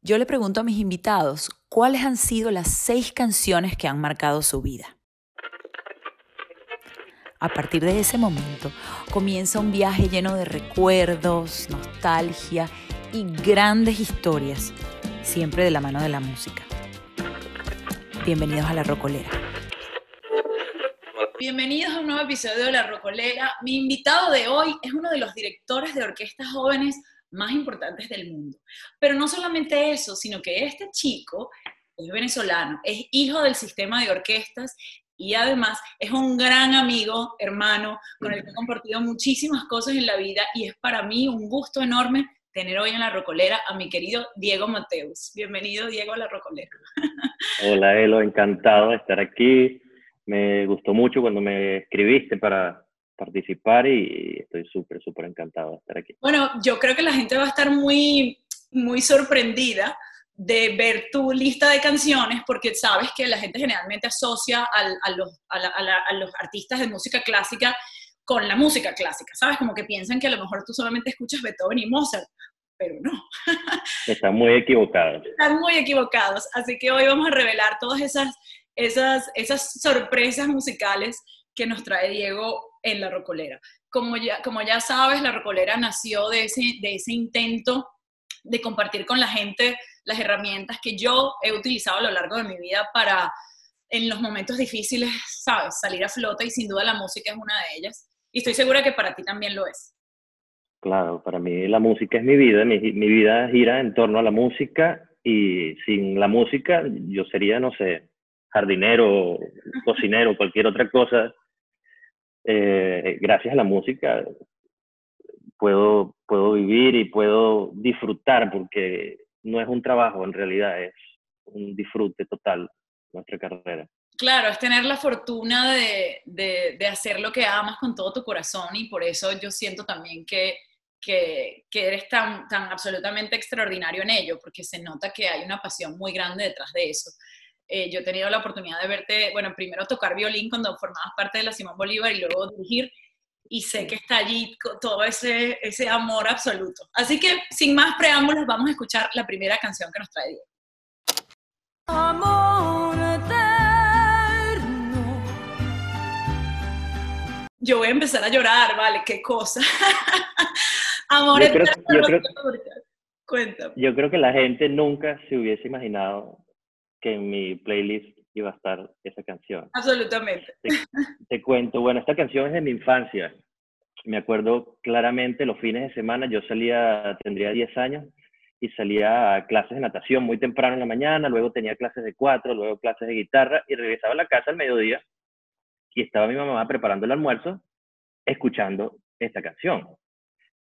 yo le pregunto a mis invitados cuáles han sido las seis canciones que han marcado su vida. A partir de ese momento comienza un viaje lleno de recuerdos, nostalgia y grandes historias, siempre de la mano de la música. Bienvenidos a La Rocolera. Bienvenidos a un nuevo episodio de La Rocolera. Mi invitado de hoy es uno de los directores de orquestas jóvenes más importantes del mundo. Pero no solamente eso, sino que este chico es venezolano, es hijo del sistema de orquestas y además es un gran amigo, hermano, con el que he compartido muchísimas cosas en la vida y es para mí un gusto enorme tener hoy en la Rocolera a mi querido Diego Mateus. Bienvenido, Diego, a la Rocolera. Hola, Elo, encantado de estar aquí me gustó mucho cuando me escribiste para participar y estoy súper, súper encantado de estar aquí. Bueno, yo creo que la gente va a estar muy, muy sorprendida de ver tu lista de canciones porque sabes que la gente generalmente asocia a, los, a, los artistas de música clásica con la música clásica, ¿sabes? Como que piensan que a lo mejor tú solamente escuchas Beethoven y Mozart, pero no. Están muy equivocados. Están muy equivocados, así que hoy vamos a revelar todas esas esas, esas sorpresas musicales que nos trae Diego en La Rocolera. Como ya, como ya sabes, La Rocolera nació de ese, de ese intento de compartir con la gente las herramientas que yo he utilizado a lo largo de mi vida para, en los momentos difíciles, sabes, salir a flote y sin duda la música es una de ellas. Y estoy segura que para ti también lo es. Claro, para mí la música es mi vida, mi, mi vida gira en torno a la música y sin la música yo sería, no sé, jardinero, cocinero, cualquier otra cosa, eh, gracias a la música puedo, puedo vivir y puedo disfrutar porque no es un trabajo, en realidad es un disfrute total nuestra carrera. Claro, es tener la fortuna de, de, hacer lo que amas con todo tu corazón y por eso yo siento también que, que, que, eres tan, tan absolutamente extraordinario en ello, porque se nota que hay una pasión muy grande detrás de eso. Eh, yo he tenido la oportunidad de verte, bueno, primero tocar violín cuando formabas parte de la Simón Bolívar y luego dirigir, y sé que está allí todo ese, ese amor absoluto. Así que, sin más preámbulos, vamos a escuchar la primera canción que nos trae Diego. Amor eterno. Yo voy a empezar a llorar, vale, qué cosa. amor eterno. yo, creo, Cuéntame. yo creo que la gente nunca se hubiese imaginado que en mi playlist iba a estar esa canción. Absolutamente. Te, cuento, bueno, esta canción es de mi infancia. Me acuerdo claramente los fines de semana, yo salía, tendría 10 años, y salía a clases de natación muy temprano en la mañana, luego tenía clases de cuatro, luego clases de guitarra, y regresaba a la casa al mediodía, y estaba mi mamá preparando el almuerzo, escuchando esta canción,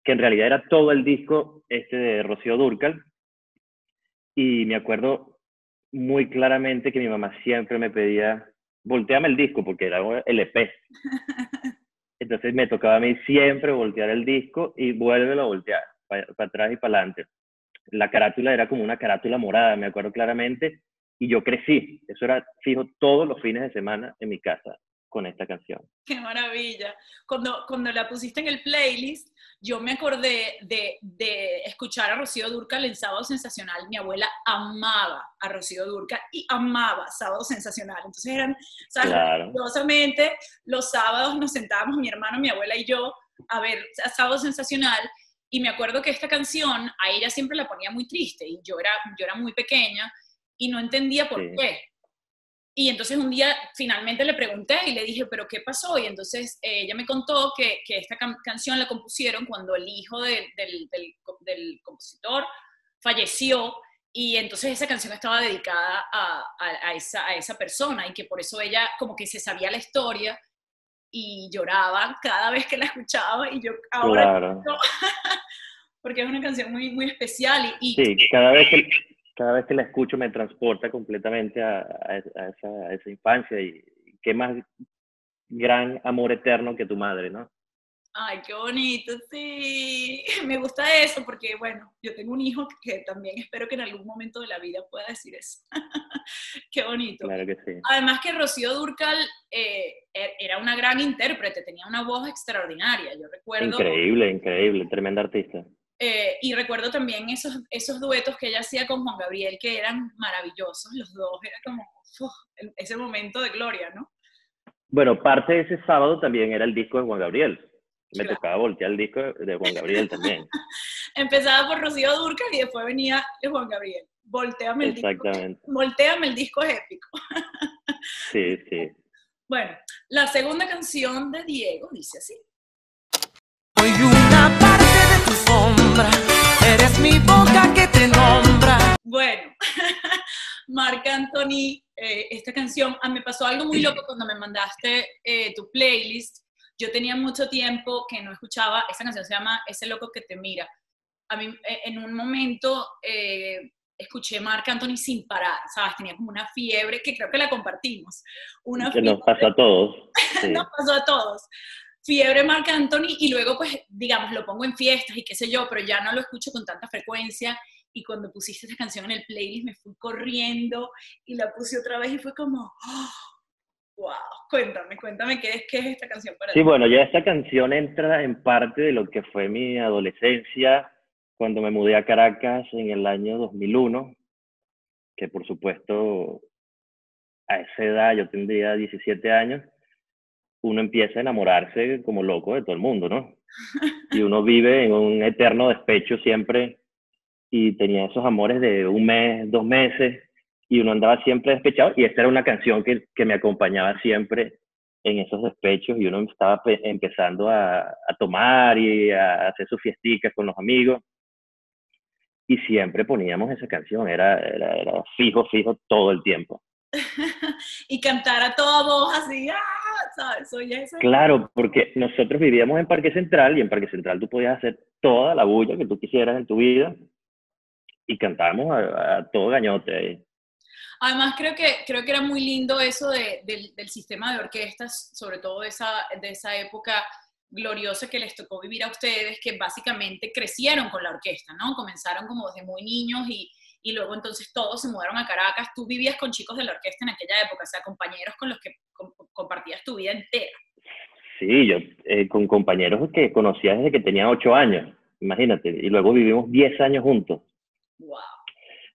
que en realidad era todo el disco este de Rocío Durcal, y me acuerdo muy claramente que mi mamá siempre me pedía, volteame el disco, porque era el EP. Entonces me tocaba a mí siempre voltear el disco y vuélvelo a voltear, para, atrás y para adelante. La carátula era como una carátula morada, me acuerdo claramente, y yo crecí. Eso era fijo todos los fines de semana en mi casa con esta canción. Qué maravilla. Cuando, cuando la pusiste en el playlist, yo me acordé de, de escuchar a Rocío Durcal en Sábado Sensacional. Mi abuela amaba a Rocío Durcal y amaba Sábado Sensacional. Entonces eran, ¿sabes? los sábados nos sentábamos mi hermano, mi abuela y yo a ver a Sábado Sensacional y me acuerdo que esta canción a ella siempre la ponía muy triste y yo era, yo era muy pequeña y no entendía por qué. Y entonces un día finalmente le pregunté y le dije, pero ¿qué pasó? Y entonces eh, ella me contó que, que esta canción la compusieron cuando el hijo del, del, del, compositor falleció y entonces esa canción estaba dedicada a, a, esa, a, esa, persona y que por eso ella como que se sabía la historia y lloraba cada vez que la escuchaba y yo ahora... porque es una canción muy, muy especial y... Sí, cada vez que cada vez que la escucho me transporta completamente a, esa, infancia y qué más gran amor eterno que tu madre, ¿no? Ay, qué bonito, sí. Me gusta eso porque, bueno, yo tengo un hijo que también espero que en algún momento de la vida pueda decir eso. qué bonito. Claro que sí. Además que Rocío Durcal eh, er, era una gran intérprete, tenía una voz extraordinaria, yo recuerdo. Increíble, increíble, tremenda artista Eh, y recuerdo también esos, esos duetos que ella hacía con Juan Gabriel, que eran maravillosos, los dos, era como ese momento de gloria, ¿no? Bueno, parte de ese sábado también era el disco de Juan Gabriel. Me tocaba voltear el disco de Juan Gabriel también. Empezaba por Rocío Durcal y después venía Juan Gabriel. Volteame el Exactamente. disco. Volteame el disco es épico. sí, sí. Bueno, la segunda canción de Diego dice así. Sombra, eres mi boca que te nombra. Bueno, Marc Anthony, eh, esta canción, ah, me pasó algo muy loco cuando me mandaste eh, tu playlist. Yo tenía mucho tiempo que no escuchaba, esta canción se llama Ese loco que te mira. A mí, eh, en un momento, escuché Marc Anthony sin parar, ¿sabes? Tenía como una fiebre que creo que la compartimos. Una que nos pasó a todos. nos pasó a todos. Fiebre Marc Anthony y luego pues, digamos, lo pongo en fiestas y qué sé yo, pero ya no lo escucho con tanta frecuencia. Y cuando pusiste esta canción en el playlist me fui corriendo y la puse otra vez y fue como, wow, cuéntame, cuéntame qué es, qué es esta canción para sí, bueno, ya esta canción entra en parte de lo que fue mi adolescencia, cuando me mudé a Caracas en el año 2001, que por supuesto a esa edad yo tendría 17 años, uno empieza a enamorarse como loco de todo el mundo, ¿no? Y uno vive en un eterno despecho siempre y tenía esos amores de un mes, dos meses, y uno andaba siempre despechado y esta era una canción que, que me acompañaba siempre en esos despechos y uno estaba empezando a, a tomar y a hacer sus fiesticas con los amigos y siempre poníamos esa canción, era, era, fijo, fijo todo el tiempo. y cantar a toda voz así, ¡ah! ¿sabes? Claro, porque nosotros vivíamos en Parque Central y en Parque Central tú podías hacer toda la bulla que tú quisieras en tu vida y cantábamos a, todo gañote ahí. Además, creo que, creo que era muy lindo eso de, del, del, sistema de orquestas, sobre todo de esa, de esa época gloriosa que les tocó vivir a ustedes, que básicamente crecieron con la orquesta, ¿no? Comenzaron como desde muy niños y, y luego entonces todos se mudaron a Caracas. Tú vivías con chicos de la orquesta en aquella época, o sea, compañeros con los que compartías tu vida entera. Sí, yo eh, con compañeros que conocía desde que tenía ocho años, imagínate, y luego vivimos diez años juntos. Wow.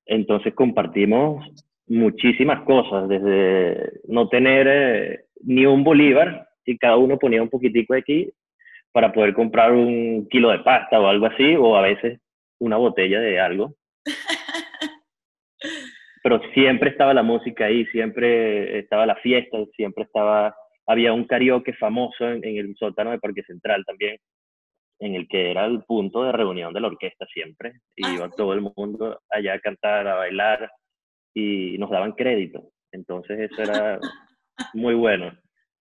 Entonces compartimos muchísimas cosas, desde no tener eh, ni un bolívar y cada uno ponía un poquitico aquí para poder comprar un kilo de pasta o algo así, o a veces una botella de algo. Pero siempre estaba la música ahí, siempre estaba la fiesta, siempre estaba, había un karaoke famoso en, el sótano de Parque Central también, en el que era el punto de reunión de la orquesta siempre. Y ah, iba todo el mundo allá a cantar, a bailar, y nos daban crédito. Entonces eso era muy bueno.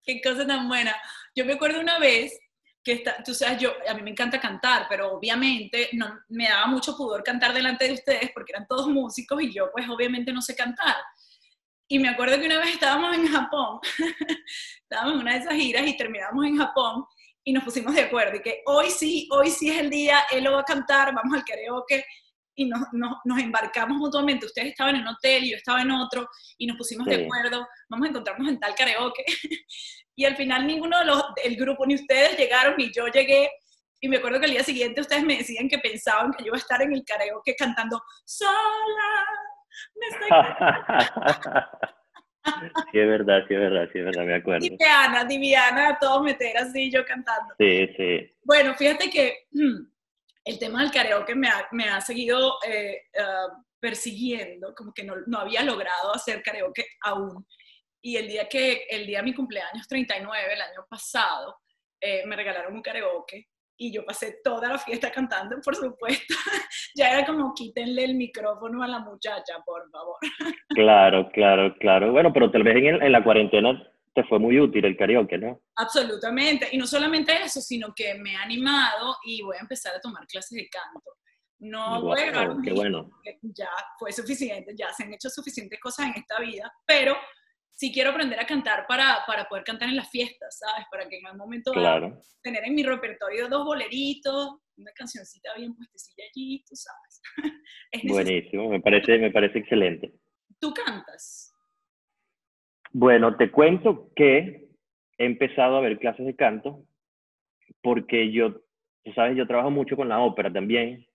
Qué cosa tan buena. Yo me acuerdo una vez que está, tú sabes, yo, a mí me encanta cantar, pero obviamente no, me daba mucho pudor cantar delante de ustedes porque eran todos músicos y yo pues obviamente no sé cantar. Y me acuerdo que una vez estábamos en Japón, estábamos en una de esas giras y terminamos en Japón y nos pusimos de acuerdo y que hoy sí, hoy sí es el día, él lo va a cantar, vamos al karaoke y nos, nos, embarcamos mutuamente. Ustedes estaban en un hotel y yo estaba en otro y nos pusimos de acuerdo, vamos a encontrarnos en tal karaoke. y al final ninguno de los, del grupo, ni ustedes llegaron, ni yo llegué. Y me acuerdo que el día siguiente ustedes me decían que pensaban que yo iba a estar en el karaoke cantando sola. Me estoy... Sí, es verdad, sí, es verdad, sí, es verdad, me acuerdo. Diviana, Diviana, todos meter así, yo cantando. Sí, sí. Bueno, fíjate que el tema del karaoke me ha, me ha seguido ah, persiguiendo, como que no, no, había logrado hacer karaoke aún. Y el día que, el día de mi cumpleaños 39, el año pasado, eh, me regalaron un karaoke y yo pasé toda la fiesta cantando, por supuesto. ya era como quítenle el micrófono a la muchacha, por favor. claro, claro, claro. Bueno, pero tal vez en, en la cuarentena te fue muy útil el karaoke, ¿no? Absolutamente. Y no solamente eso, sino que me ha animado y voy a empezar a tomar clases de canto. No voy a qué bueno. ya fue suficiente, ya se han hecho suficientes cosas en esta vida, pero sí quiero aprender a cantar para, para poder cantar en las fiestas, ¿sabes? Para que en algún momento claro. tener en mi repertorio dos boleritos, una cancioncita bien puestecilla allí, tú sabes. Buenísimo, me parece, me parece excelente. ¿Tú cantas? Bueno, te cuento que he empezado a ver clases de canto porque yo, tú sabes, yo trabajo mucho con la ópera también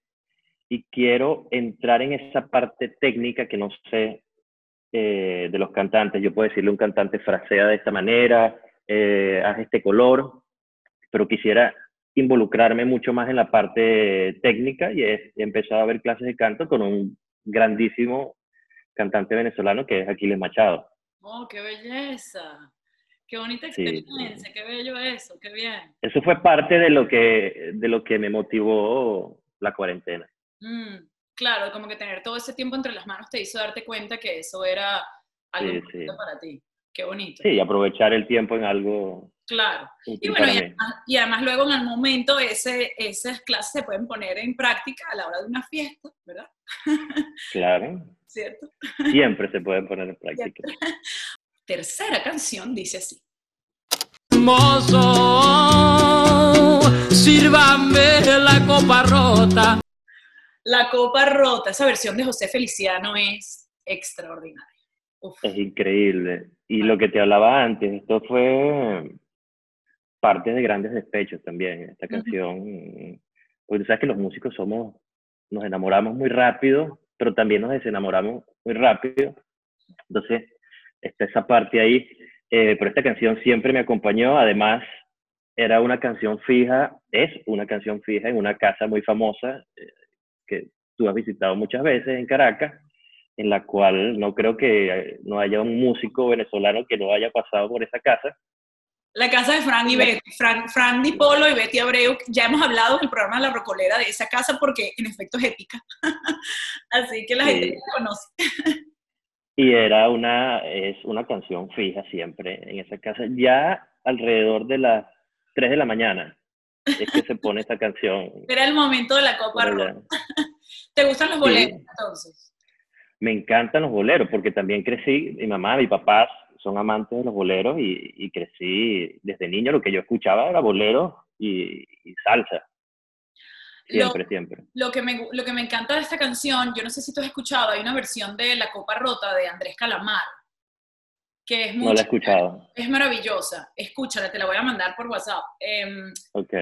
y quiero entrar en esa parte técnica que no sé eh, de los cantantes. Yo puedo decirle a un cantante frasea de esta manera, eh, haz este color, pero quisiera involucrarme mucho más en la parte técnica y he, empezado a ver clases de canto con un grandísimo cantante venezolano que es Aquiles Machado. ¡Oh, qué belleza! Qué bonita experiencia, qué bello eso, qué bien. Eso fue parte de lo que, de lo que me motivó la cuarentena. Mm, claro, como que tener todo ese tiempo entre las manos te hizo darte cuenta que eso era algo para ti. Qué bonito. Sí, aprovechar el tiempo en algo. Claro. Y bueno, y además, luego en el momento ese, esas clases se pueden poner en práctica a la hora de una fiesta, ¿verdad? Claro. ¿Cierto? Siempre se pueden poner en práctica. Tercera canción dice así. Mozo, sírvame la copa rota. La copa rota, esa versión de José Feliciano es extraordinaria. Es increíble. Y lo que te hablaba antes, esto fue parte de grandes despechos también, esta canción. Porque sabes que los músicos somos, nos enamoramos muy rápido, pero también nos desenamoramos muy rápido. Entonces, está esa parte ahí. Eh, pero esta canción siempre me acompañó. Además, era una canción fija, es una canción fija en una casa muy famosa eh, que tú has visitado muchas veces en Caracas en la cual no creo que no haya un músico venezolano que no haya pasado por esa casa. La casa de Fran y Betty, Fran, Fran Di Polo y Betty Abreu, ya hemos hablado en el programa La Rocolera de esa casa porque en efecto es épica. Así que la gente la conoce. y era una, es una canción fija siempre en esa casa. Ya alrededor de las 3 de la mañana es que se pone esta canción. Era el momento de la Copa ¿Te gustan los boletos entonces? me encantan los boleros, porque también crecí, mi mamá, mi papá son amantes de los boleros y, crecí desde niño, lo que yo escuchaba era bolero y, salsa. Siempre, lo, siempre. Lo que, me, lo que me encanta de esta canción, yo no sé si tú has escuchado, hay una versión de La Copa Rota de Andrés Calamar, que es muy... No la he escuchado. Es maravillosa. Escúchala, te la voy a mandar por WhatsApp. Eh, ok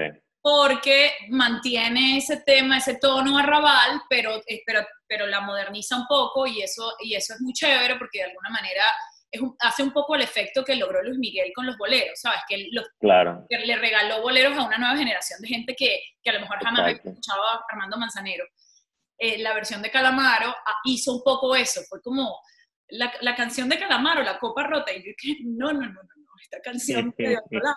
porque mantiene ese tema, ese tono arrabal, pero, eh, pero, pero la moderniza un poco y eso, y eso es muy chévere porque de alguna manera hace un poco el efecto que logró Luis Miguel con los boleros, ¿sabes? Que, claro. que le regaló boleros a una nueva generación de gente que, que a lo mejor jamás había escuchado a Armando Manzanero. Eh, la versión de Calamaro ah, hizo un poco eso, fue como la, la, canción de Calamaro, La Copa Rota, y yo dije, no, no, no, no, no esta canción de otro lado.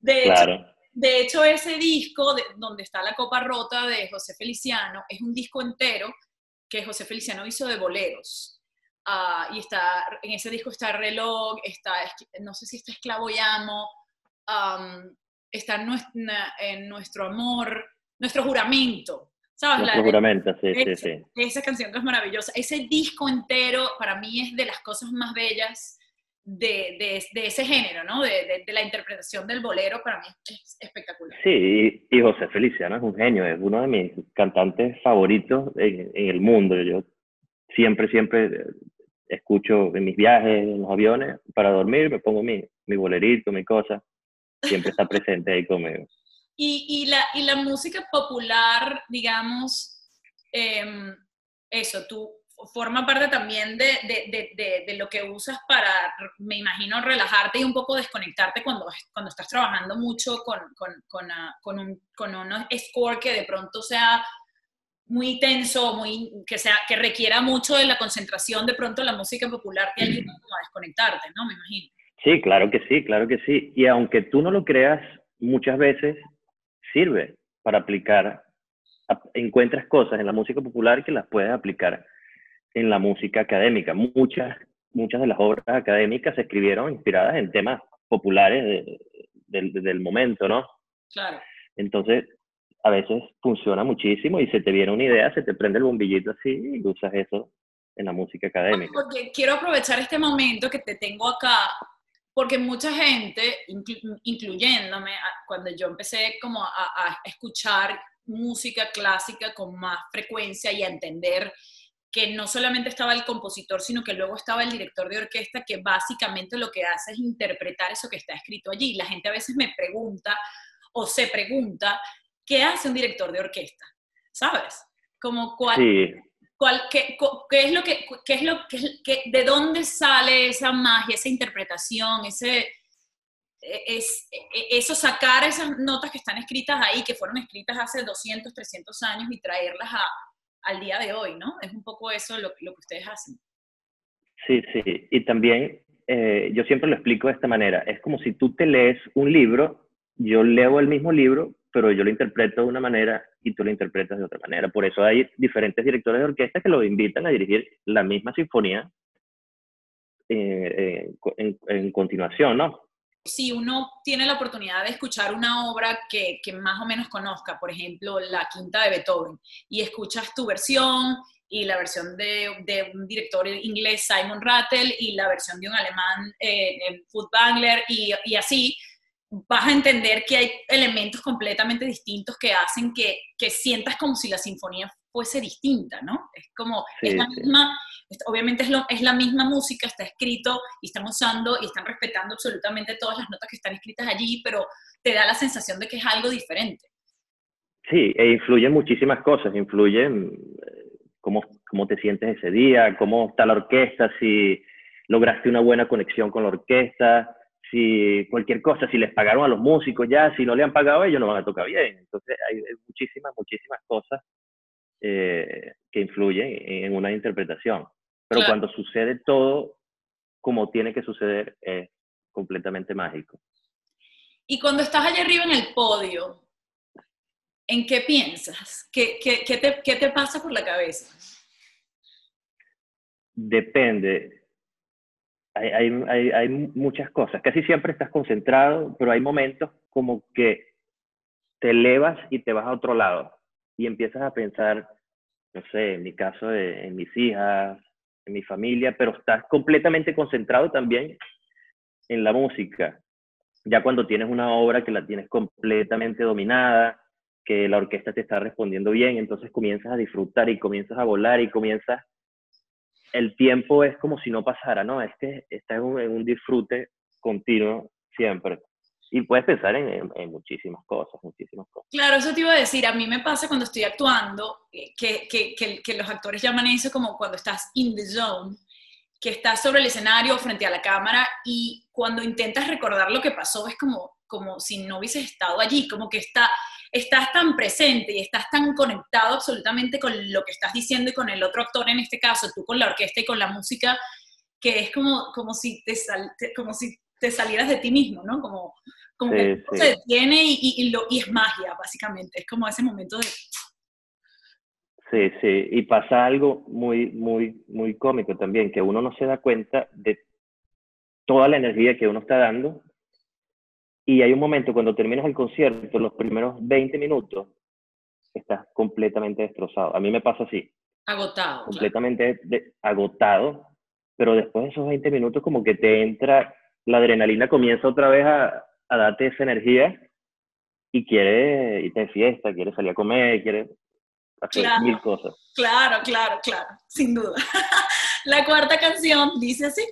de hecho, de hecho, ese disco donde está la copa rota de José Feliciano es un disco entero que José Feliciano hizo de boleros. Ah, y está, en ese disco está Reloj, está, no sé si está Esclavo y Amo, está en nuestro, amor, nuestro juramento. ¿Sabes? Nuestro juramento, sí, sí, sí. Esa canción que es maravillosa. Ese disco entero para mí es de las cosas más bellas de, de, ese género, ¿no? De, de, la interpretación del bolero, para mí es espectacular. Sí, y, José Feliciano es un genio, es uno de mis cantantes favoritos en, el mundo. Yo siempre, siempre escucho en mis viajes, en los aviones, para dormir, me pongo mi, mi bolerito, mi cosa, siempre está presente ahí conmigo. Y, y, la, y la música popular, digamos, em, eso, tú forma parte también de, de, de, de, lo que usas para, me imagino, relajarte y un poco desconectarte cuando, cuando estás trabajando mucho con, con, con, uh, con un, con score que de pronto sea muy tenso, muy, que, sea, que requiera mucho de la concentración, de pronto la música popular te ayuda a desconectarte, ¿no? Me imagino. Sí, claro que sí, claro que sí. Y aunque tú no lo creas, muchas veces sirve para aplicar, encuentras cosas en la música popular que las puedes aplicar en la música académica. Muchas, muchas de las obras académicas se escribieron inspiradas en temas populares del momento, ¿no? Claro. Entonces, a veces funciona muchísimo y se te viene una idea, se te prende el bombillito así y usas eso en la música académica. Porque quiero aprovechar este momento que te tengo acá, porque mucha gente, incluyéndome, cuando yo empecé como a, a escuchar música clásica con más frecuencia y a entender que no solamente estaba el compositor, sino que luego estaba el director de orquesta, que básicamente lo que hace es interpretar eso que está escrito allí. La gente a veces me pregunta o se pregunta, ¿qué hace un director de orquesta? ¿sabes? Como cuál, Sí, cuál- qué, qué es lo que, qué es lo que, que- de dónde sale esa magia, esa interpretación, ese, e- es, e- eso sacar esas notas que están escritas ahí, que fueron escritas hace 200, 300 años y traerlas a, al día de hoy, ¿no? Es un poco eso lo, lo que ustedes hacen. Sí, sí. Y también eh, yo siempre lo explico de esta manera. Es como si tú te lees un libro, yo leo el mismo libro, pero yo lo interpreto de una manera y tú lo interpretas de otra manera. Por eso hay diferentes directores de orquesta que lo invitan a dirigir la misma sinfonía eh, eh, en, continuación, ¿no? si uno tiene la oportunidad de escuchar una obra que, más o menos conozca, por ejemplo, la quinta de Beethoven, y escuchas tu versión y la versión de, un director inglés, Simon Rattle, y la versión de un alemán, eh, y, y, así, vas a entender que hay elementos completamente distintos que hacen que, que sientas como si la sinfonía fuese distinta, ¿no? Es como, sí, es la sí. misma, obviamente es, lo, es, la misma música, está escrito y están usando y están respetando absolutamente todas las notas que están escritas allí, pero te da la sensación de que es algo diferente. Sí, e influyen muchísimas cosas, influyen cómo, cómo te sientes ese día, cómo está la orquesta, si lograste una buena conexión con la orquesta, si cualquier cosa, si les pagaron a los músicos ya, si no le han pagado ellos no van a tocar bien. Entonces hay, hay muchísimas, muchísimas cosas eh, que influyen en una interpretación. Pero claro. cuando sucede todo como tiene que suceder, es completamente mágico. Y cuando estás allá arriba en el podio, ¿en qué piensas? ¿Qué, qué, qué, te, qué te pasa por la cabeza? Depende. Hay, hay, hay, muchas cosas. Casi siempre estás concentrado, pero hay momentos como que te elevas y te vas a otro lado y empiezas a pensar, no sé, en mi caso, de, en mis hijas, en mi familia, pero estás completamente concentrado también en la música. Ya cuando tienes una obra que la tienes completamente dominada, que la orquesta te está respondiendo bien, entonces comienzas a disfrutar y comienzas a volar y comienzas... El tiempo es como si no pasara, ¿no? Es que está en un, disfrute continuo siempre. Y puedes pensar en, en, muchísimas cosas, muchísimas cosas. Claro, eso te iba a decir. A mí me pasa cuando estoy actuando, que, que, que, que los actores llaman eso como cuando estás in the zone, que estás sobre el escenario frente a la cámara y cuando intentas recordar lo que pasó es como, como si no hubieses estado allí, como que está, estás tan presente y estás tan conectado absolutamente con lo que estás diciendo y con el otro actor, en este caso, tú con la orquesta y con la música, que es como, como, si, te sal, como si te salieras de ti mismo, ¿no? Como, como Sí, que sí. se detiene y, y, y lo, y es magia, básicamente. Es como ese momento de... Sí, sí, y pasa algo muy, muy, muy cómico también, que uno no se da cuenta de toda la energía que uno está dando. Y hay un momento cuando terminas el concierto, los primeros 20 minutos, estás completamente destrozado. A mí me pasa así, Agotado. claro. completamente de- agotado, pero después de esos 20 minutos como que te entra, la adrenalina comienza otra vez a, a darte esa energía y quiere irte de fiesta, quiere salir a comer, quiere hacer Claro. mil cosas. Claro, claro, claro, sin duda. La cuarta canción dice así.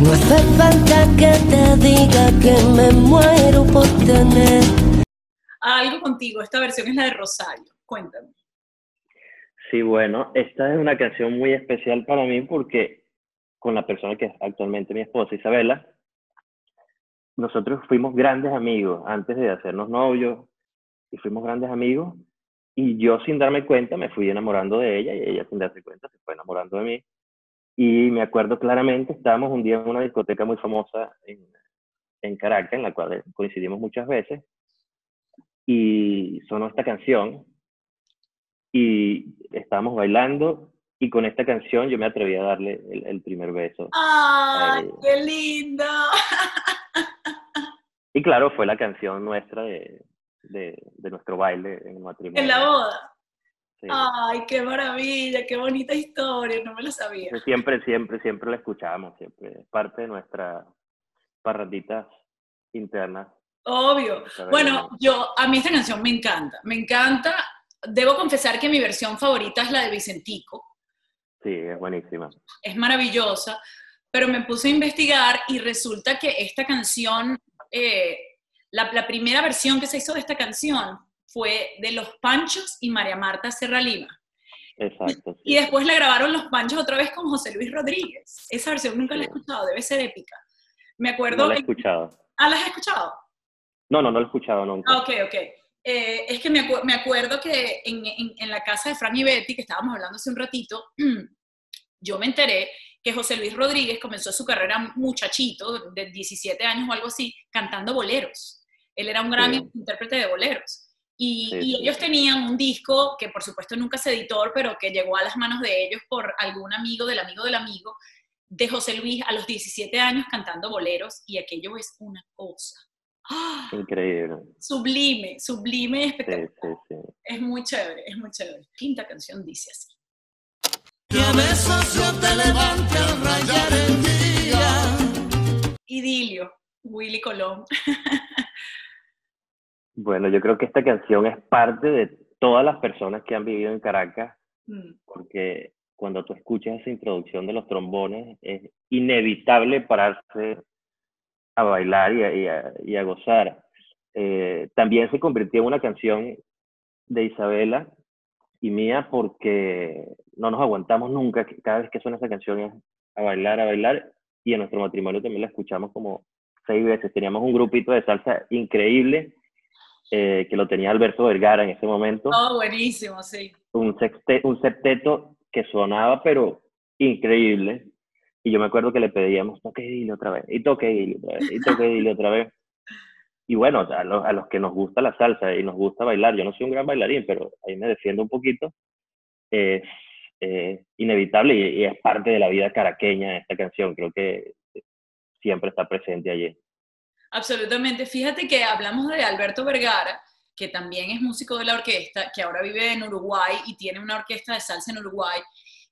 No hace falta que te diga que me muero por tener. Algo contigo, esta versión es la de Rosario. Cuéntame. Sí, bueno, esta es una canción muy especial para mí porque con la persona que es actualmente mi esposa, Isabela, nosotros fuimos grandes amigos antes de hacernos novios y fuimos grandes amigos y yo sin darme cuenta me fui enamorando de ella y ella sin darse cuenta se fue enamorando de mí. Y me acuerdo claramente, estábamos un día en una discoteca muy famosa en, en Caracas, en la cual coincidimos muchas veces, y sonó esta canción y estábamos bailando y con esta canción yo me atreví a darle el, el primer beso. ¡Ay, Ay. qué lindo! Y claro, fue la canción nuestra de, de, de nuestro baile en el matrimonio. En la boda. Sí. ¡Ay, qué maravilla! ¡Qué bonita historia! No me lo sabía. Siempre, siempre, siempre la escuchamos, siempre. Es parte de nuestras parranditas internas. Obvio. Bueno, ¿no? yo, a mí esta canción me encanta. Me encanta. Debo confesar que mi versión favorita es la de Vicentico. Sí, es buenísima. es maravillosa, pero me puse a investigar y resulta que esta canción, eh, la, la primera versión que se hizo de esta canción fue de Los Panchos y María Marta Serra Lima. Exacto. sí. Y después le grabaron Los Panchos otra vez con José Luis Rodríguez. Esa versión nunca la he escuchado, debe ser épica. Me acuerdo... No la he escuchado. Ah, ¿la has escuchado? No, no, no la he escuchado nunca. Ah, ok, ok. Eh, es que me, acu- me acuerdo que en, en- en la casa de Fran y Betty, que estábamos hablando hace un ratito, yo me enteré que José Luis Rodríguez comenzó su carrera muchachito, de 17 años o algo así, cantando boleros. Él era un gran Sí. intérprete de boleros. Y, Sí, y ellos sí. tenían un disco que por supuesto nunca se editó, pero que llegó a las manos de ellos por algún amigo del amigo del amigo, de José Luis a los 17 años cantando boleros, y aquello es una cosa. ¡Ah! Increíble. Sublime, sublime y Sí, espectacular. sí, sí. Es muy chévere, es muy chévere. Quinta canción dice así. Que a besos yo te levante al rayar el día. Idilio, Willy Colón. Bueno, yo creo que esta canción es parte de todas las personas que han vivido en Caracas, Mm, porque cuando tú escuchas esa introducción de los trombones, es inevitable pararse a bailar y a, y a- y a gozar. Eh, también se convirtió en una canción de Isabela y mía porque no nos aguantamos nunca, cada vez que suena esa canción es a bailar, a bailar, y en nuestro matrimonio también la escuchamos como seis veces. Teníamos un grupito de salsa increíble eh, que lo tenía Alberto Vergara en ese momento Oh, buenísimo, sí. un, sexte- un septeto que sonaba, pero increíble. Y yo me acuerdo que le pedíamos, toque Idilio otra vez, y toque Idilio otra vez, y toque Idilio otra vez. Y bueno, a los, a los que nos gusta la salsa y nos gusta bailar, yo no soy un gran bailarín, pero ahí me defiendo un poquito, es eh, inevitable y, y es parte de la vida caraqueña esta canción. Creo que siempre está presente allí. Absolutamente. Fíjate que hablamos de Alberto Vergara, que también es músico de la orquesta, que ahora vive en Uruguay y tiene una orquesta de salsa en Uruguay.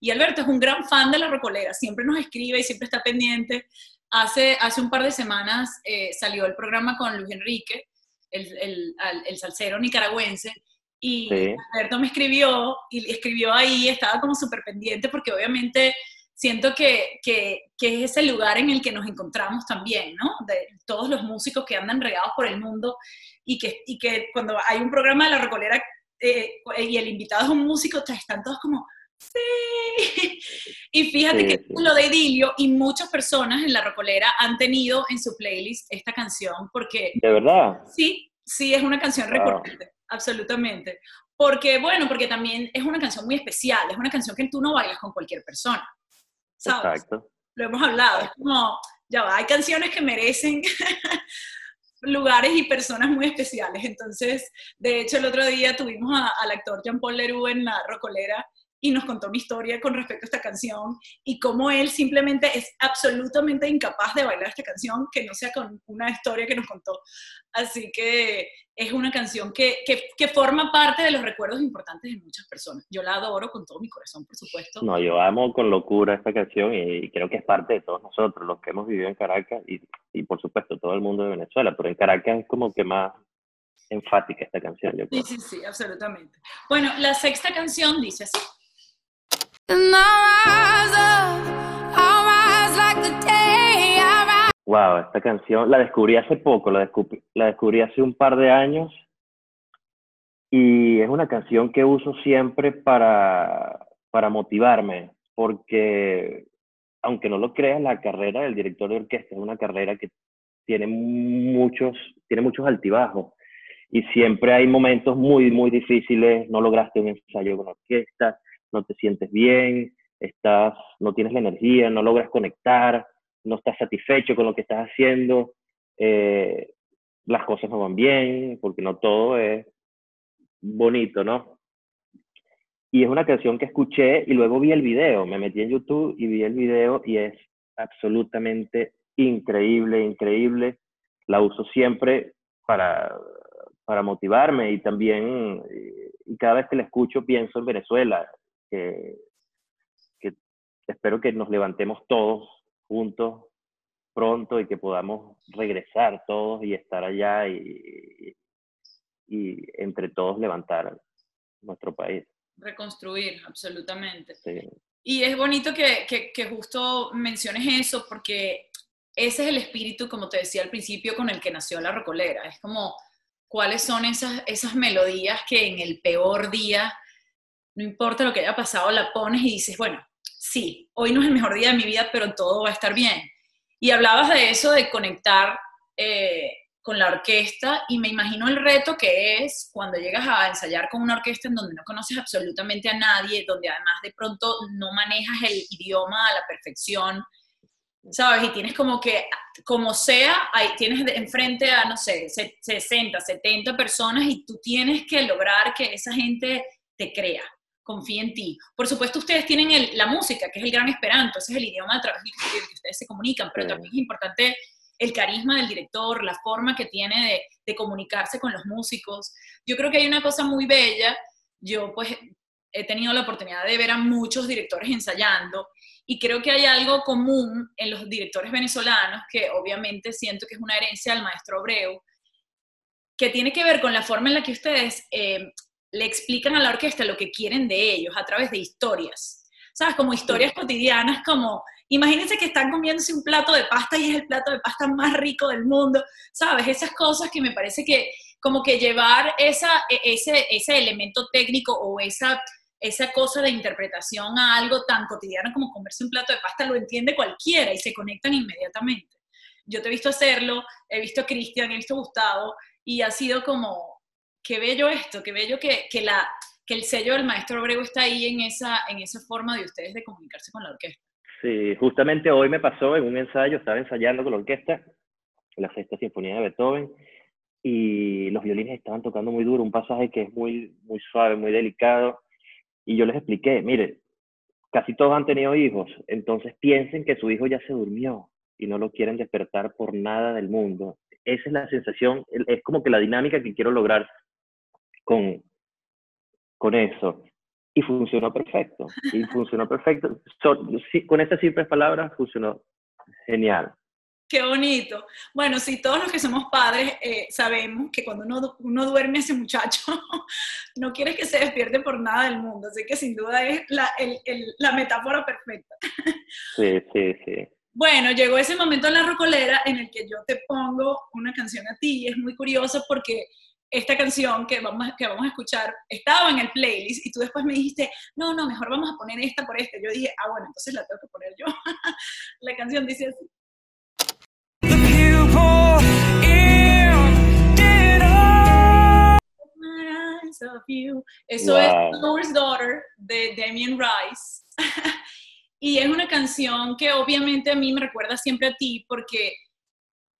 Y Alberto es un gran fan de la rocolera, siempre nos escribe y siempre está pendiente. Hace, hace un par de semanas eh, salió el programa con Luis Enrique, el, el, el salsero nicaragüense, y Sí. Alberto me escribió y escribió ahí, estaba como súper pendiente porque obviamente siento que, que, que es ese lugar en el que nos encontramos también, ¿no? De todos los músicos que andan regados por el mundo y que, y que cuando hay un programa de la recolera eh, y el invitado es un músico, están todos como, sí. Y fíjate Sí, que sí. lo de Idilio y muchas personas en la recolera han tenido en su playlist esta canción porque De verdad. Sí, sí, es una canción Wow. recurrente, absolutamente. Porque, bueno, porque también es una canción muy especial, es una canción que tú no bailas con cualquier persona, ¿sabes? Exacto. Lo hemos hablado, es como, ya va, hay canciones que merecen lugares y personas muy especiales. Entonces, de hecho, el otro día tuvimos a- al actor Jean-Paul Leroux en la rocolera y nos contó una historia con respecto a esta canción y cómo él simplemente es absolutamente incapaz de bailar esta canción que no sea con una historia que nos contó. Así que es una canción que, que, que forma parte de los recuerdos importantes de muchas personas. Yo la adoro con todo mi corazón, por supuesto. No, yo amo con locura esta canción y creo que es parte de todos nosotros, los que hemos vivido en Caracas y, y por supuesto todo el mundo de Venezuela, pero en Caracas es como que más enfática esta canción, yo Sí, creo. sí, sí, absolutamente. Bueno, la sexta canción dice así. Wow, esta canción la descubrí hace poco, la descubrí, la descubrí hace un par de años. Y es una canción que uso siempre para, para motivarme, porque aunque no lo creas, la carrera del director de orquesta es una carrera que tiene muchos, tiene muchos altibajos. Y siempre hay momentos muy, muy difíciles, no lograste un ensayo con orquesta, no te sientes bien, estás, no tienes la energía, no logras conectar, no estás satisfecho con lo que estás haciendo, eh, las cosas no van bien, porque no todo es bonito, ¿no? Y es una canción que escuché y luego vi el video, me metí en YouTube y vi el video y es absolutamente increíble, increíble. La uso siempre para, para motivarme y también, y cada vez que la escucho pienso en Venezuela, que espero que nos levantemos todos juntos pronto y que podamos regresar todos y estar allá y, y entre todos levantar nuestro país. Reconstruir, absolutamente. Sí. Y es bonito que, que, que justo menciones eso porque ese es el espíritu, como te decía al principio, con el que nació la rocolera. Es como cuáles son esas, esas melodías que en el peor día, no importa lo que haya pasado, la pones y dices, bueno, sí, hoy no es el mejor día de mi vida, pero todo va a estar bien. Y hablabas de eso, de conectar eh, con la orquesta, y me imagino el reto que es cuando llegas a ensayar con una orquesta en donde no conoces absolutamente a nadie, donde además de pronto no manejas el idioma a la perfección, ¿sabes? Y tienes como que, como sea, ahí tienes enfrente a, no sé, se- 60, 70 personas y tú tienes que lograr que esa gente te crea, confíe en ti. Por supuesto, ustedes tienen el- la música, que es el gran esperanto, ese es el idioma a través del que, que ustedes se comunican, pero Sí. también es importante el carisma del director, la forma que tiene de, de comunicarse con los músicos. Yo creo que hay una cosa muy bella, yo pues he tenido la oportunidad de ver a muchos directores ensayando y creo que hay algo común en los directores venezolanos, que obviamente siento que es una herencia del maestro Abreu, que tiene que ver con la forma en la que ustedes eh, le explican a la orquesta lo que quieren de ellos a través de historias. ¿Sabes? Como historias cotidianas, como imagínense que están comiéndose un plato de pasta y es el plato de pasta más rico del mundo. ¿Sabes? Esas cosas que me parece que como que llevar esa, e- ese, ese elemento técnico o esa, esa cosa de interpretación a algo tan cotidiano como comerse un plato de pasta lo entiende cualquiera y se conectan inmediatamente. Yo te he visto hacerlo, he visto a Cristian, he visto a Gustavo y ha sido como, qué bello esto, qué bello que, que, la, que el sello del maestro Abreu está ahí en esa, en esa forma de ustedes de comunicarse con la orquesta. Sí, justamente hoy me pasó en un ensayo, estaba ensayando con la orquesta, la sexta sinfonía de Beethoven, y los violines estaban tocando muy duro, un pasaje que es muy, muy suave, muy delicado, y yo les expliqué, mire, casi todos han tenido hijos, entonces piensen que su hijo ya se durmió y no lo quieren despertar por nada del mundo. Esa es la sensación, es como que la dinámica que quiero lograr con, con eso. Y funcionó perfecto. Y funcionó perfecto. So- con estas simples palabras funcionó genial. Qué bonito. Bueno, sí, todos los que somos padres eh, sabemos que cuando uno, du- uno duerme ese muchacho, no quieres que se despierte por nada del mundo. Así que sin duda es la, el- el- la metáfora perfecta. Sí, sí, sí. Bueno, llegó ese momento en la rocolera en el que yo te pongo una canción a ti y es muy curioso porque esta canción que vamos, a- que vamos a escuchar estaba en el playlist y tú después me dijiste, no, no, mejor vamos a poner esta por esta. Yo dije, ah, bueno, entonces la tengo que poner yo. la canción dice así. The pupil in dinner. My eyes of you. Eso Wow. es Lover's Daughter de Damien Rice. y es una canción que obviamente a mí me recuerda siempre a ti porque,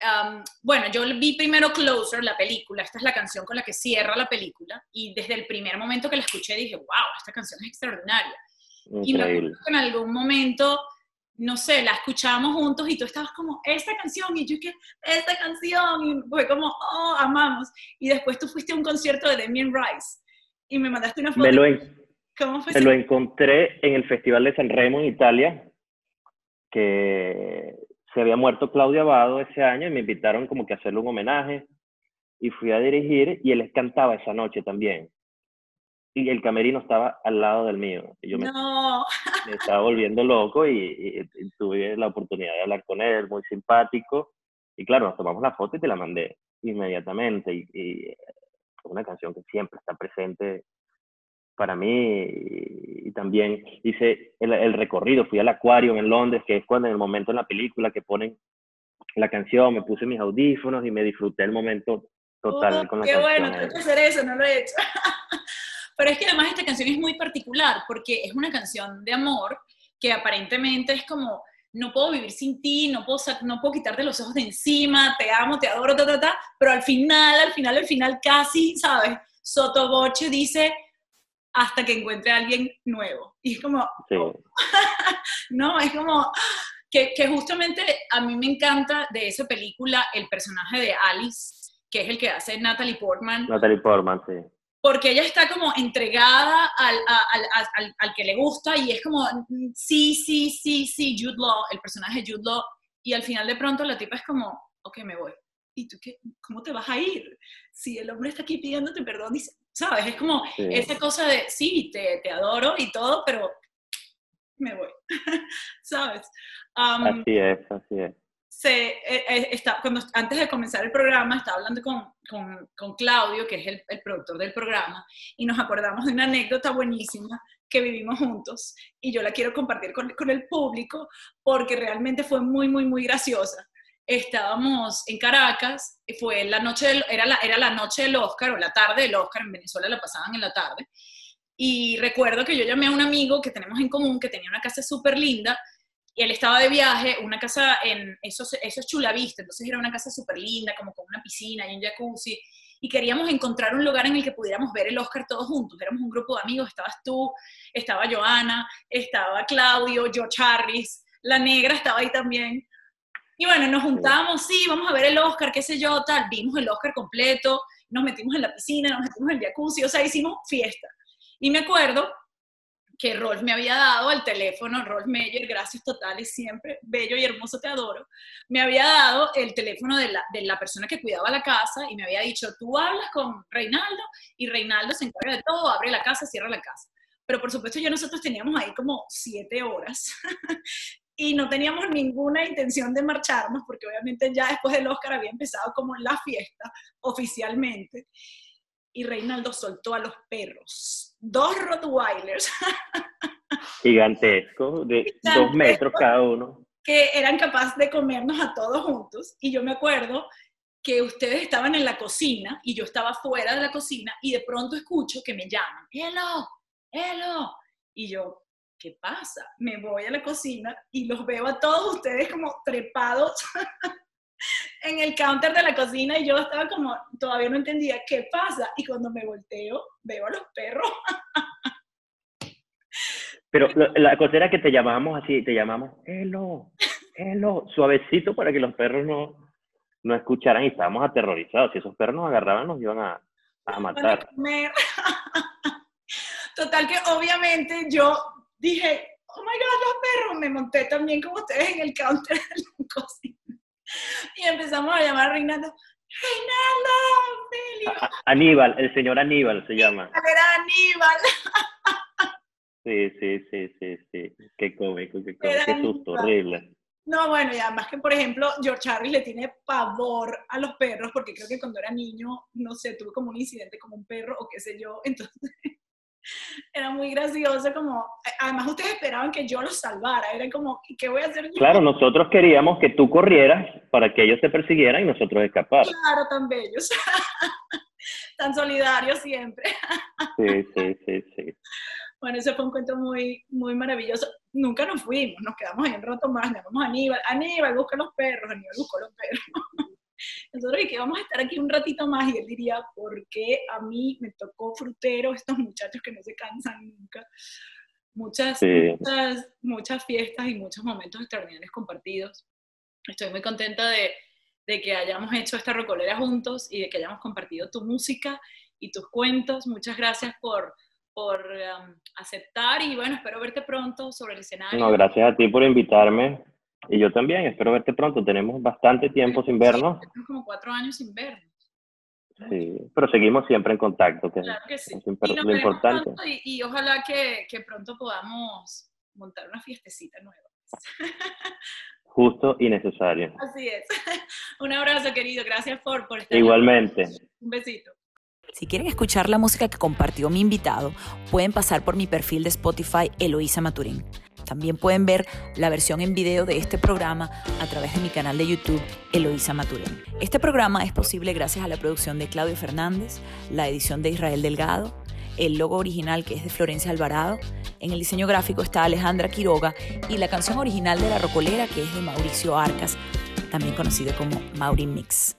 um, bueno, yo vi primero Closer, la película, esta es la canción con la que cierra la película, y desde el primer momento que la escuché dije, wow, esta canción es extraordinaria. Y me Increíble. acuerdo que en algún momento, no sé, la escuchábamos juntos y tú estabas como, esta canción, y yo que, esta canción, y fue como, oh, amamos. Y después tú fuiste a un concierto de Damien Rice y me mandaste una foto. Me lo, en- ¿Cómo fue me lo encontré en el Festival de San Remo en Italia, que se había muerto Claudio Abado ese año y me invitaron como que a hacerle un homenaje y fui a dirigir y él cantaba esa noche también. Y el camerino estaba al lado del mío. Y yo me No, me estaba volviendo loco y, y- y tuve la oportunidad de hablar con él, muy simpático. Y claro, nos tomamos la foto y te la mandé inmediatamente. Y, una canción que siempre está presente para mí. Y, también hice el, el recorrido, fui al Aquarium en Londres, que es cuando en el momento en la película que ponen la canción, me puse mis audífonos y me disfruté el momento total Oh, con la qué canción. bueno, tengo que hacer eso, no lo he hecho. Pero es que además esta canción es muy particular porque es una canción de amor que aparentemente es como, no puedo vivir sin ti, no puedo, no puedo quitarte los ojos de encima, te amo, te adoro, ta, ta, ta, pero al final, al final, al final casi, ¿sabes? Sotoboche dice, hasta que encuentre a alguien nuevo. Y es como, Sí. no, es como que, que justamente a mí me encanta de esa película el personaje de Alice, que es el que hace Natalie Portman, Natalie Portman, sí. porque ella está como entregada al, al, al- al- que le gusta y es como, sí, sí, sí, sí, Jude Law, el personaje de Jude Law, y al final de pronto la tipa es como, ok, me voy. ¿Y tú qué? ¿Cómo te vas a ir? Si el hombre está aquí pidiéndote perdón, dice, ¿sabes? Es como Sí. esa cosa de, sí, te, te adoro y todo, pero me voy, ¿sabes? Am, Así es, así es. se, eh, está, cuando, antes de comenzar el programa, estaba hablando con, con, con Claudio, que es el, el, productor del programa, y nos acordamos de una anécdota buenísima que vivimos juntos, y yo la quiero compartir con, con el público porque realmente fue muy, muy, muy graciosa. Estábamos en Caracas, fue la noche era, la, era la noche del Oscar, o la tarde del Oscar, en Venezuela la pasaban en la tarde, y recuerdo que yo llamé a un amigo que tenemos en común, que tenía una casa súper linda, y él estaba de viaje, una casa en, eso, eso es Chulavista, entonces era una casa súper linda, como con una piscina y un jacuzzi, y queríamos encontrar un lugar en el que pudiéramos ver el Oscar todos juntos. Éramos un grupo de amigos, estabas tú, estaba Joana, estaba Claudio, George Harris, la negra estaba ahí también. Y bueno, nos juntábamos, sí, vamos a ver el Oscar, qué sé yo, tal, vimos el Oscar completo, nos metimos en la piscina, nos metimos en el jacuzzi, o sea, hicimos fiesta. Y me acuerdo que Rolf me había dado el teléfono, Rolf Meyer, gracias totales, siempre, bello y hermoso, te adoro, me había dado el teléfono de la, de la, persona que cuidaba la casa y me había dicho, tú hablas con Reinaldo y Reinaldo se encarga de todo, abre la casa, cierra la casa. Pero por supuesto ya nosotros teníamos ahí como siete horas y no teníamos ninguna intención de marcharnos porque obviamente ya después del Oscar había empezado como la fiesta oficialmente y Reinaldo soltó a los perros. Dos Rottweilers. Gigantescos, de dos metros cada uno. Que eran capaces de comernos a todos juntos. Y yo me acuerdo que ustedes estaban en la cocina y yo estaba fuera de la cocina y de pronto escucho que me llaman, ¡Elo! ¡Elo! Y yo, ¿qué pasa? Me voy a la cocina y los veo a todos ustedes como trepados en el counter de la cocina y yo estaba como, todavía no entendía qué pasa. Y cuando me volteo, veo a los perros. Pero la cosa era que te llamábamos así, te llamamos, hello, hello, suavecito para que los perros no, no escucharan y estábamos aterrorizados. Si esos perros nos agarraban, nos iban a, a matar. Total que obviamente yo dije, oh my god, los perros, me monté también como ustedes en el counter de la cocina. Y empezamos a llamar a Reinaldo. ¡Reinaldo! Aníbal, el señor Aníbal se llama. Era Aníbal. Sí, sí, sí, sí, sí. Qué cómico, qué cómico, qué susto, horrible. No, bueno, y además que, por ejemplo, George Harris le tiene pavor a los perros, porque creo que cuando era niño, no sé, tuve como un incidente con un perro o qué sé yo, entonces era muy gracioso, como, además ustedes esperaban que yo los salvara, era como, ¿qué voy a hacer yo? Claro, nosotros queríamos que tú corrieras para que ellos te persiguieran y nosotros escapar. Claro, tan bellos, tan solidarios siempre. sí, sí, sí, sí. Bueno, ese fue un cuento muy, muy maravilloso. Nunca nos fuimos, nos quedamos ahí un rato más, llamamos a Aníbal, Aníbal, busca los perros, Aníbal buscó los perros. Nosotros que vamos a estar aquí un ratito más y él diría, ¿por qué a mí me tocó frutero estos muchachos que no se cansan nunca? Muchas, sí. muchas, muchas fiestas y muchos momentos extraordinarios compartidos. Estoy muy contenta de, de que hayamos hecho esta rocolera juntos y de que hayamos compartido tu música y tus cuentos. Muchas gracias por, por um, aceptar y bueno, espero verte pronto sobre el escenario. No, gracias a ti por invitarme. Y yo también, espero verte pronto. Tenemos bastante tiempo sin vernos. Tenemos como cuatro años sin vernos. Sí, pero seguimos siempre en contacto, que, claro que sí. es lo importante. Y, y, ojalá que, que, pronto podamos montar una fiestecita nueva. Justo y necesario. Así es. Un abrazo, querido. Gracias por, por estar Igualmente. Aquí. Un besito. Si quieren escuchar la música que compartió mi invitado, pueden pasar por mi perfil de Spotify Eloísa Maturín. También pueden ver la versión en video de este programa a través de mi canal de YouTube Eloísa Maturín. Este programa es posible gracias a la producción de Claudio Fernández, la edición de Israel Delgado, el logo original que es de Florencia Alvarado, en el diseño gráfico está Alejandra Quiroga y la canción original de La Rocolera que es de Mauricio Arcas, también conocido como Mauri Mix.